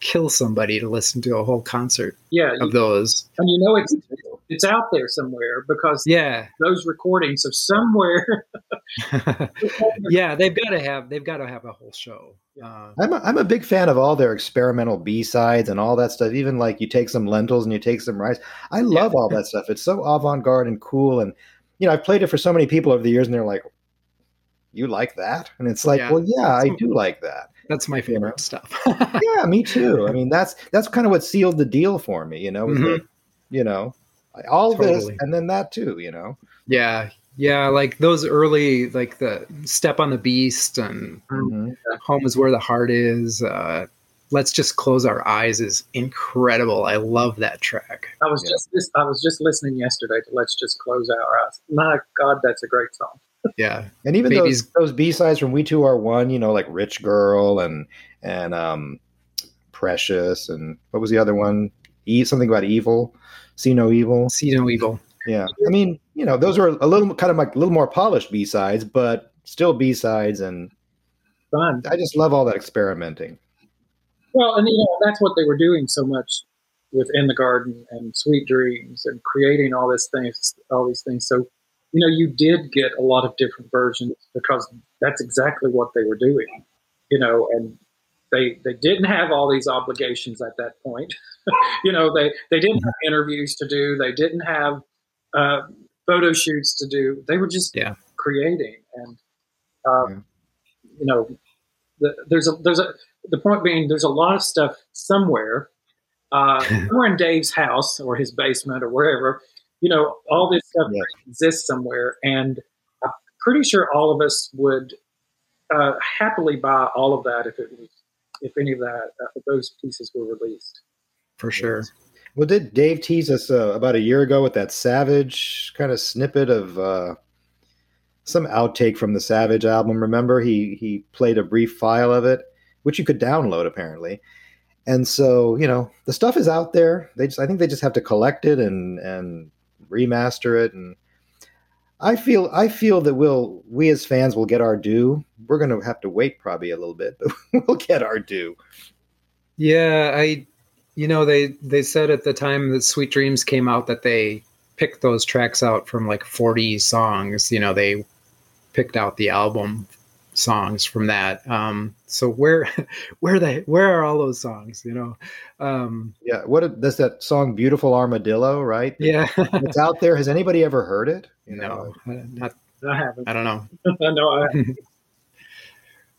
kill somebody to listen to a whole concert yeah, of those. And you know it's it's out there somewhere because yeah, those recordings are somewhere. yeah, they've got to have they've got to have a whole show. Uh, I'm a, I'm a big fan of all their experimental B sides and all that stuff. Even like you take some lentils and you take some rice. I love yeah. all that stuff. It's so avant garde and cool. And you know, I've played it for so many people over the years, and they're like, "You like that?" And it's like, yeah. "Well, yeah, I do like that." That's my favorite you know? stuff. yeah, me too. I mean, that's that's kind of what sealed the deal for me. You know, mm-hmm. the, you know, all totally. this and then that too. You know. Yeah, yeah, like those early, like the Step on the Beast and mm-hmm. Home is Where the Heart Is. Uh, Let's just close our eyes is incredible. I love that track. I was yeah. just I was just listening yesterday to Let's Just Close Our Eyes. My God, that's a great song yeah. And even Babies. those those b-sides from we two are one you know like rich girl and and um precious and what was the other one? E something about evil. See no evil. See no evil. Yeah. I mean you know those are a little kind of like a little more polished b-sides but still b-sides and fun. I just love all that experimenting. Well and you know that's what they were doing so much with in the garden and sweet dreams and creating all these things all these things so you know, you did get a lot of different versions because that's exactly what they were doing, you know, and they they didn't have all these obligations at that point. you know, they they didn't have interviews to do, they didn't have uh, photo shoots to do. They were just yeah. creating, and uh, yeah. you know, the, there's a there's a the point being there's a lot of stuff somewhere. Uh, somewhere in Dave's house or his basement or wherever you know, all this stuff yeah. exists somewhere, and I'm pretty sure all of us would uh, happily buy all of that if it was, if any of that, uh, if those pieces were released. For sure. Well, did Dave tease us uh, about a year ago with that Savage kind of snippet of uh, some outtake from the Savage album? Remember, he he played a brief file of it, which you could download apparently. And so, you know, the stuff is out there. They just, I think they just have to collect it and and remaster it and I feel I feel that we'll we as fans will get our due. We're going to have to wait probably a little bit, but we'll get our due. Yeah, I you know they they said at the time that Sweet Dreams came out that they picked those tracks out from like 40 songs. You know, they picked out the album songs from that. Um, so where, where they, where are all those songs? You know? Um, yeah. What does that song "Beautiful Armadillo"? Right? Yeah, it's out there. Has anybody ever heard it? You no, know? not. I haven't. I don't know. no, I.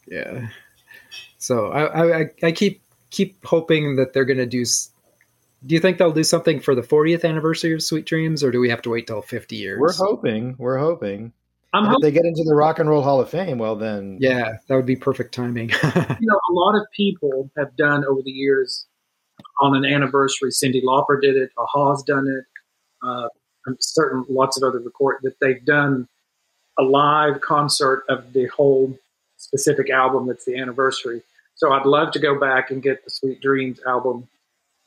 yeah. So I, I, I keep keep hoping that they're going to do. Do you think they'll do something for the 40th anniversary of Sweet Dreams, or do we have to wait till 50 years? We're hoping. We're hoping. I'm if they get into the Rock and Roll Hall of Fame, well then, yeah, that would be perfect timing. you know, a lot of people have done over the years on an anniversary. Cyndi Lauper did it. Aha's done it. Uh, certain lots of other record that they've done a live concert of the whole specific album that's the anniversary. So I'd love to go back and get the Sweet Dreams album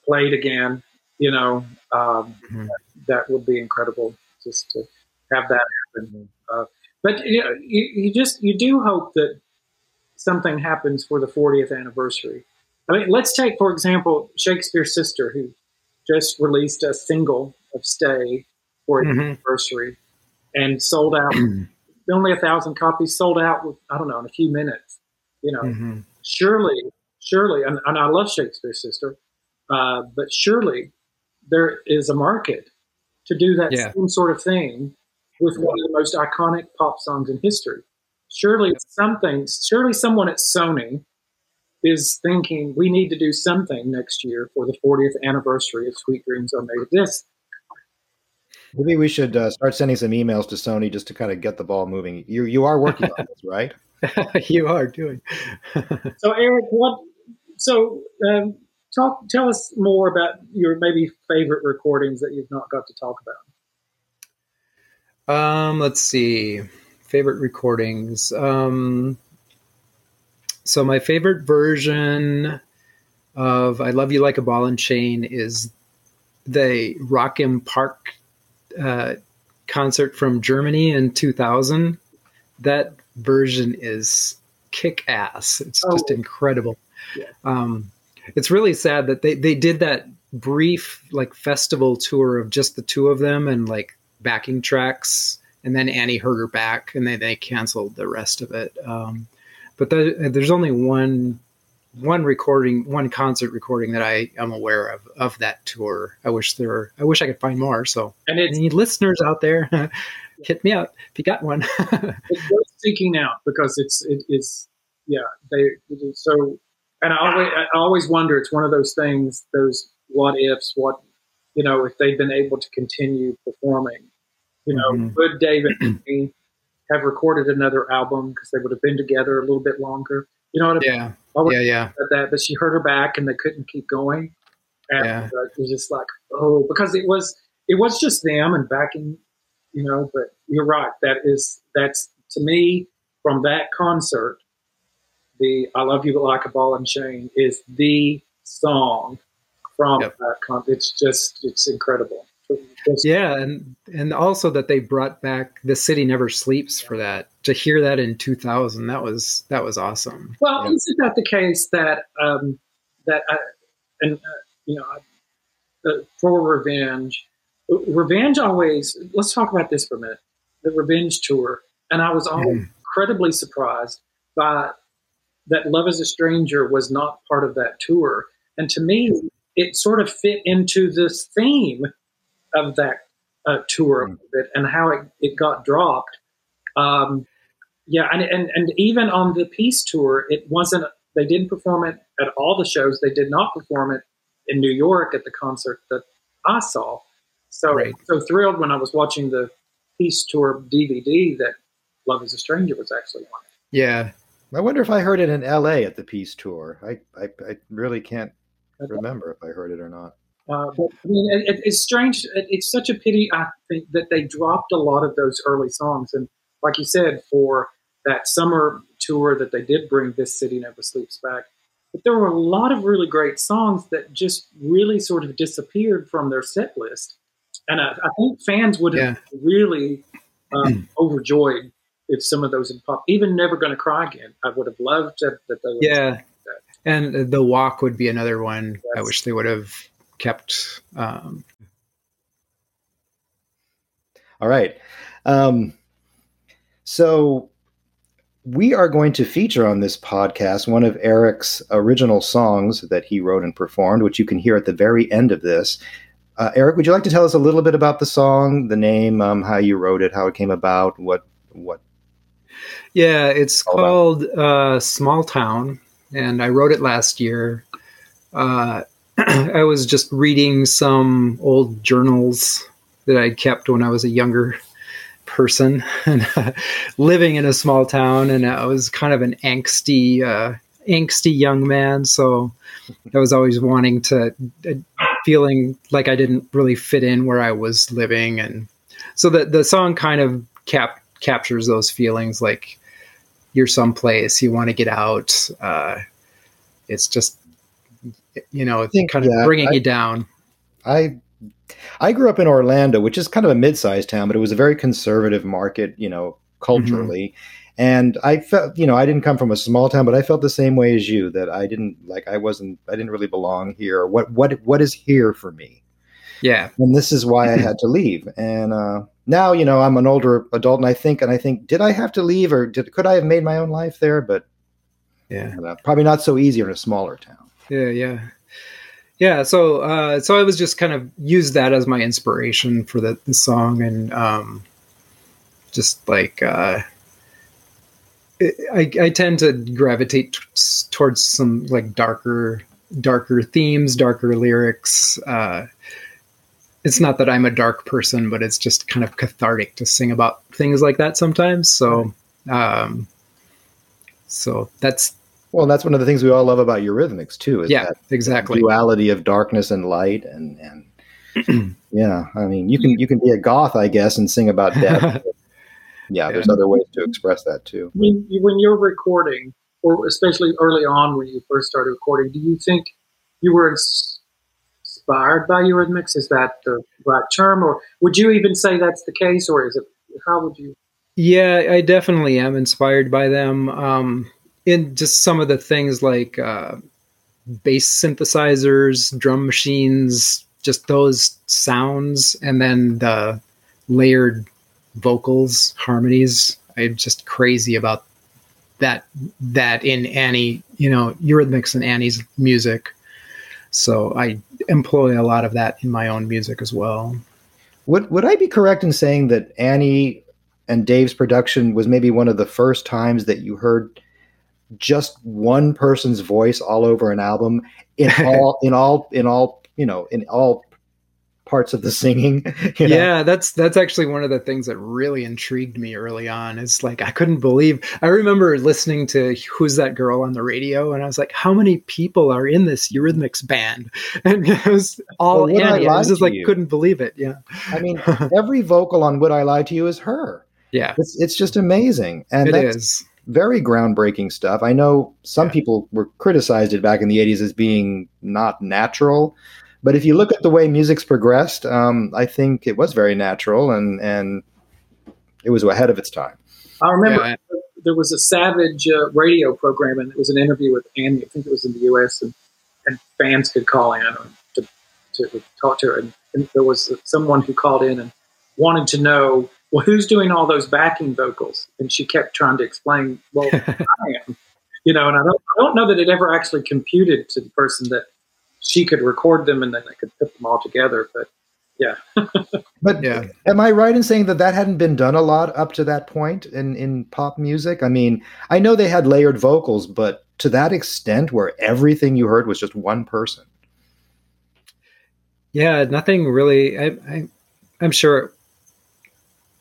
played again. You know, um, mm-hmm. that would be incredible just to have that happen. Uh, but you, know, you, you just you do hope that something happens for the 40th anniversary. I mean, let's take for example Shakespears Sister, who just released a single of "Stay" for mm-hmm. anniversary and sold out. only a thousand copies sold out with I don't know in a few minutes. You know, mm-hmm. surely, surely, and, and, I love Shakespears Sister, uh, but surely there is a market to do that yeah. same sort of thing with one of the most iconic pop songs in history. Surely something, surely someone at Sony is thinking we need to do something next year for the 40th anniversary of Sweet Dreams Are Made of This. Maybe we should uh, start sending some emails to Sony just to kind of get the ball moving. You you are working on this, right? you are doing. so, Eric, what? So, um, talk. Tell us more about your maybe favorite recordings that you've not got to talk about. Um, let's see. Favorite recordings. Um, so my favorite version of "I Love You Like a Ball and Chain" is the Rock im Park uh, concert from Germany in 2000. That version is kick ass. It's Oh. just incredible. Yeah. Um, it's really sad that they, they did that brief like festival tour of just the two of them and like backing tracks and then Annie heard her back and then they canceled the rest of it. Um, but the, there's only one one recording, one concert recording that I am aware of of that tour. I wish there were, I wish I could find more. So And it's any listeners out there, hit me up if you got one. it's worth seeking out because it's it is yeah they so and I always I always wonder it's one of those things those what ifs what you know if they'd been able to continue performing you know Mhm. would Dave and Annie have recorded another album because they would have been together a little bit longer? You know what I mean? Yeah, I yeah, yeah, that but she hurt her back and they couldn't keep going. And Yeah. uh, it was just like oh because it was it was just them and backing you know but you're right. That is that's to me from that concert the i love you But like a ball and chain is the song from Yep. that concert it's just it's incredible yeah, and and also that they brought back the city never sleeps for that. To hear that in 2000, that was that was awesome. Well, Yeah. isn't that the case that um, that I, and uh, you know uh, for revenge, revenge always. Let's talk about this for a minute. The revenge tour, and I was always Mhm. incredibly surprised by that. Love as a stranger was not part of that tour, and to me, it sort of fit into this theme of that uh, tour bit and how it, it got dropped. Um, yeah, and, and and even on the peace tour, it wasn't. They didn't perform it at all the shows. They did not perform it in New York at the concert that I saw. So Right. so thrilled when I was watching the peace tour DVD that Love Is a Stranger was actually on. Yeah, I wonder if I heard it in L.A. at the Peace Tour. I I, I really can't remember if I heard it or not. Uh, but I mean, it, it- it's strange. It, it's such a pity, I think, that they dropped a lot of those early songs. And like you said, for that summer tour that they did bring "This City Never Sleeps" back, but there were a lot of really great songs that just really sort of disappeared from their set list. And I, I think fans would have really um, overjoyed if some of those had popped. Even "Never Gonna Cry Again," I would have loved to, that they would. yeah. And the walk would be another one. I wish they would have kept. Um, All right. Um, so we are going to feature on this podcast one of Eric's original songs that he wrote and performed, which you can hear at the very end of this. Uh, Eric, would you like to tell us a little bit about the song, the name, um, how you wrote it, how it came about, what what? yeah, it's called uh, Small Town, and I wrote it last year. Uh, I was just reading some old journals that I kept when I was a younger person and living in a small town, and I was kind of an angsty, uh, angsty young man. So I was always wanting to, uh, feeling like I didn't really fit in where I was living, and so the the song kind of cap captures those feelings, like you're someplace you want to get out. Uh, it's just you know, think, kind of yeah, bringing I- you down. I I grew up in Orlando, which is kind of a mid-sized town, but it was a very conservative market, you know, culturally. And I felt, you know, I didn't come from a small town, but I felt the same way as you that I didn't like I wasn't I didn't really belong here. What what what is here for me? Yeah, And this is why I had to leave. And uh now, you know, I'm an older adult and I think and I think did I have to leave or did could I have made my own life there? But yeah. you know, probably not so easy in a smaller town. Yeah, yeah. Yeah, so uh so I was just kind of used that as my inspiration for the, the song and um just like uh I, I tend to gravitate t- towards some like darker darker themes, darker lyrics. Uh it's not that I'm a dark person, but it's just kind of cathartic to sing about things like that sometimes. So um so that's Well, that's one of the things we all love about Eurythmics too, is yeah, that exactly. duality of darkness and light and and yeah, I mean, you can you can be a goth, I guess, and sing about death. yeah, there's other ways to express that too. When you, when you're recording, or especially early on when you first started recording, do you think you were inspired by Eurythmics? Is that the right term, or would you even say that's the case, or is it? How would you? Yeah, I definitely am inspired by them. Um, in just some of the things like uh, bass synthesizers, drum machines, just those sounds, and then the layered vocals, harmonies. I'm just crazy about that. That in Annie, you know, Eurythmics and Annie's music. So I employ a lot of that in my own music as well. Would would I be correct in saying that Annie and Dave's production was maybe one of the first times that you heard just one person's voice all over an album in all in all in all you know in all parts of the singing you know? yeah that's that's actually one of the things that really intrigued me early on it's like i couldn't believe i remember listening to who's that girl on the radio and i was like how many people are in this eurythmics band and it was all well, Annie. I, I was just like you? couldn't believe it yeah i mean every vocal on would i lie to you is her yeah it's, it's just amazing and it is very groundbreaking stuff. I know some yeah. people were criticized it back in the 80s as being not natural, but if you look at the way music's progressed, um, I think it was very natural and and it was ahead of its time. I remember yeah. there was a Savage uh, radio program, and it was an interview with Annie. I think it was in the U.S. and, and fans could call in to, to talk to her. And, and there was someone who called in and wanted to know well, who's doing all those backing vocals? And she kept trying to explain, well, I am, you know, and I don't, I don't know that it ever actually computed to the person that she could record them and then they could put them all together. But yeah. but yeah. am I right in saying that that hadn't been done a lot up to that point in, in pop music? I mean, I know they had layered vocals, but to that extent where everything you heard was just one person. Yeah, nothing really. I, I, I'm sure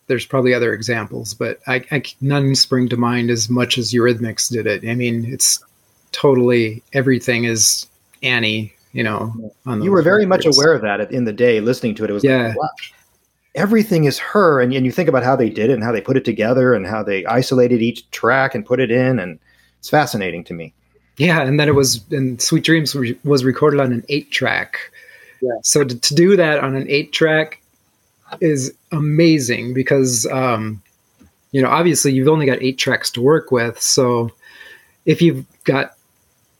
there's probably other examples, but I, I, none spring to mind as much as Eurythmics did it. I mean, it's totally everything is Annie. You know, you were very records. much aware of that in the day, listening to it. It was yeah. like, wow, everything is her, and, and you think about how they did it and how they put it together and how they isolated each track and put it in, and it's fascinating to me. Yeah, and then it was and Sweet Dreams was recorded on an eight track. Yeah. So to, to do that on an eight track is amazing because um, you know obviously you've only got eight tracks to work with. So if you've got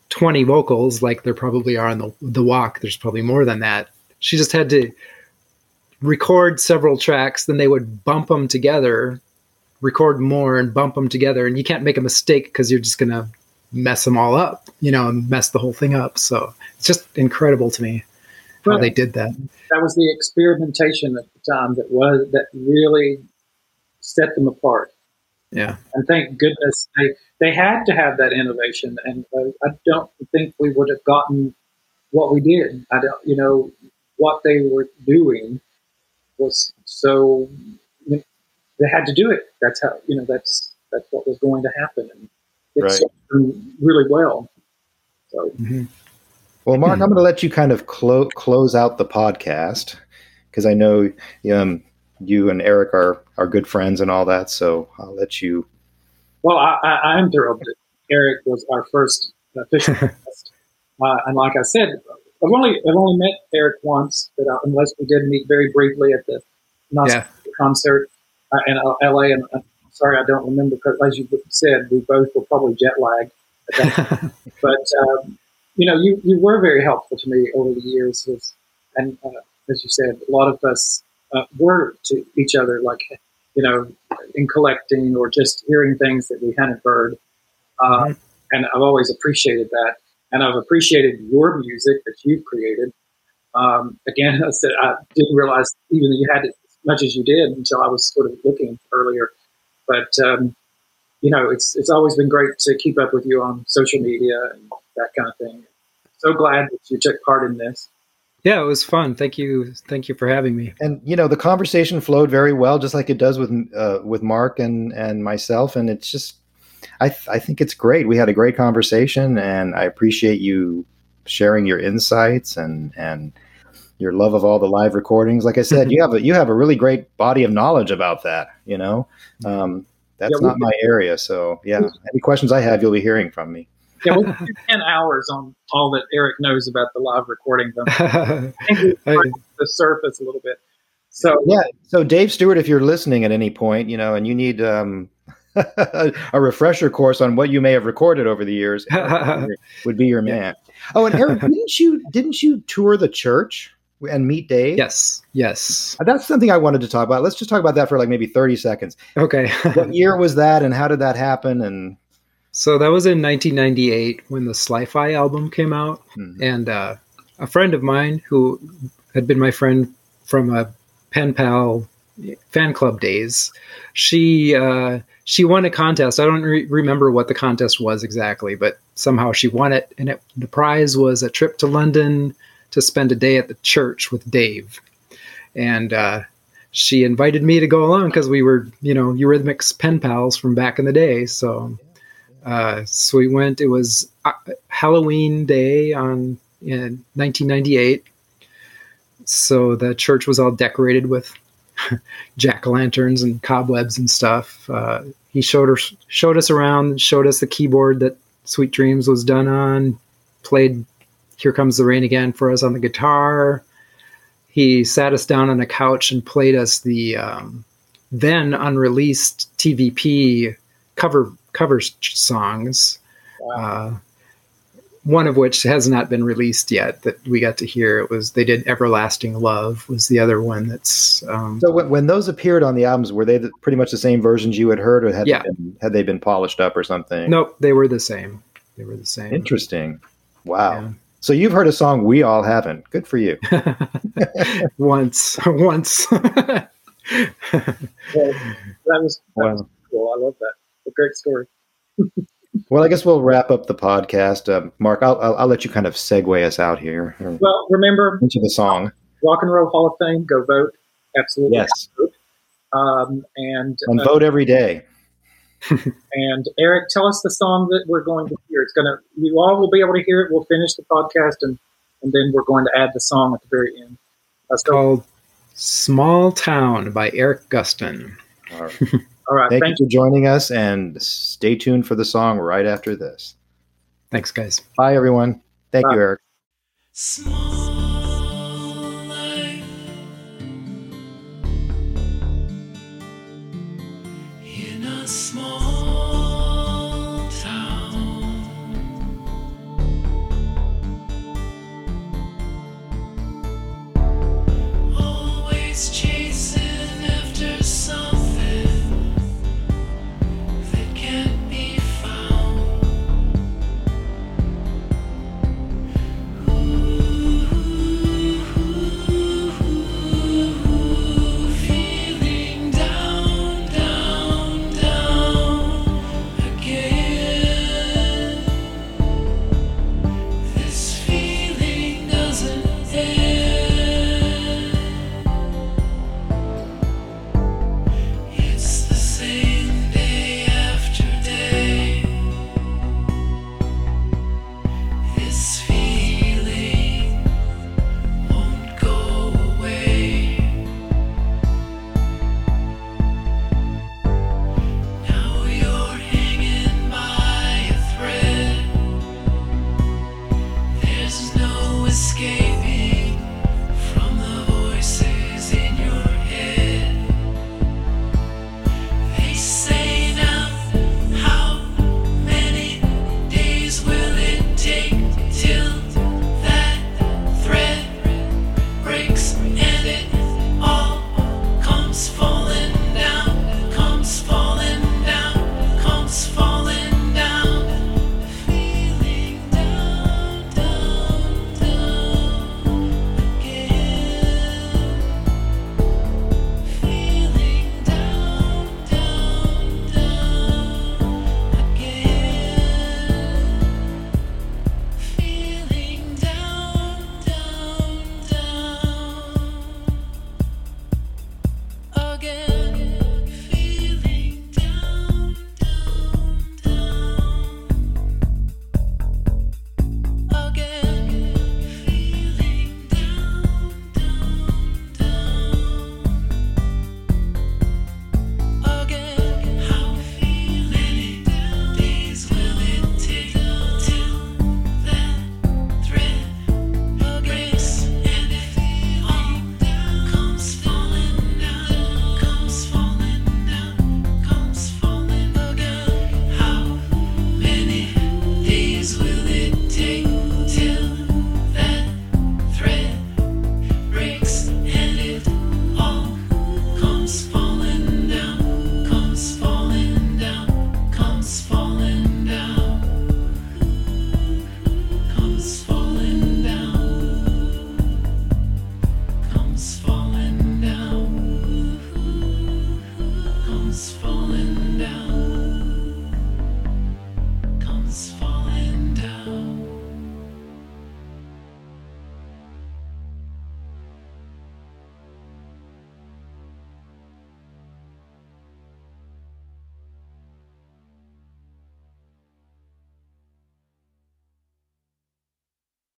20 vocals like there probably are on the, the walk there's probably more than that. She just had to record several tracks then they would bump them together record more and bump them together. And you can't make a mistake because you're just gonna mess them all up you know and mess the whole thing up. So it's just incredible to me well, how they did that. That was the experimentation at the time that was that really set them apart. Yeah, and thank goodness they they had to have that innovation, and uh, I don't think we would have gotten what we did. I don't, you know, what they were doing was so you know, they had to do it. That's how you know that's that's what was going to happen, and it's right. really well. So. Mm-hmm. Well, Mark, I'm going to let you kind of clo- close out the podcast because I know um, you and Eric are are good friends and all that. So I'll let you. Well, I, am thrilled that Eric was our first official guest, uh, and like I said, I've only I've only met Eric once, but uh, unless we did meet very briefly at the yeah. concert uh, in L.A. And uh, sorry, I don't remember because, as you said, we both were probably jet lagged. but um, you know, you, you were very helpful to me over the years. and uh, as you said, a lot of us uh, were to each other, like, you know, in collecting or just hearing things that we hadn't heard. Uh, mm-hmm. And I've always appreciated that. And I've appreciated your music that you've created. Um, again, I said I didn't realize even that you had it as much as you did until I was sort of looking earlier. But um, you know, it's it's always been great to keep up with you on social media and that kind of thing. So glad that you took part in this. Yeah, it was fun. Thank you, thank you for having me. And you know, the conversation flowed very well, just like it does with uh, with Mark and and myself. And it's just, I th- I think it's great. We had a great conversation, and I appreciate you sharing your insights and and your love of all the live recordings. Like I said, you have a you have a really great body of knowledge about that. You know, um, that's Yeah, not my area. So yeah, any questions I have, you'll be hearing from me. Yeah, we could do ten hours on all that Eric knows about the live recording. I think we I- touched the surface a little bit. So Yeah. So Dave Stewart, if you're listening at any point, you know, and you need um, a refresher course on what you may have recorded over the years, would be your man. Oh, and Eric, didn't you didn't you tour the church and meet Dave? yes, yes. That's something I wanted to talk about. Let's just talk about that for like maybe 30 seconds. Okay. What year was that and how did that happen? And so that was in 1998 when the Sly-Fi album came out, Mhm. and uh, a friend of mine who had been my friend from a pen pal fan club days, she uh, she won a contest. I don't re- remember what the contest was exactly, but somehow she won it, and it, the prize was a trip to London to spend a day at the church with Dave, and. Uh, she invited me to go along because we were, you know, Eurythmics pen pals from back in the day. So, uh, so we went. It was uh, Halloween day on in 1998. So the church was all decorated with jack o' lanterns and cobwebs and stuff. Uh, he showed us showed us around, showed us the keyboard that Sweet Dreams was done on. Played "Here Comes the Rain Again" for us on the guitar. He sat us down on a couch and played us the um, then unreleased TVP cover covers songs. Uh, one of which has not been released yet that we got to hear. It was they did "Everlasting Love" was the other one that's um, so when, when those appeared on the albums, were they the, pretty much the same versions you had heard or had, Yeah. they been, had they been polished up or something? nope they were the same. They were the same. Interesting. Wow. Yeah. So you've heard a song we all haven't. Good for you. once, once. well, that was, that was cool. I love that. A great story. Well, I guess we'll wrap up the podcast. Um, Mark, I'll, I'll, I'll let you kind of segue us out here Well, remember into the song. Rock and Roll Hall of Fame. Go vote. Absolutely. Yes. Um, and And uh, vote every day. and Eric, tell us the song that we're going to hear. It's gonna. You all will be able to hear it. We'll finish the podcast and and then we're going to add the song at the very end. Uh, so, called "Small Town" by Eric Gustin. All right. all right. Thank Thank you for joining us and stay tuned for the song right after this. Thanks, guys. Bye, everyone. Thank Bye. you, Eric. Small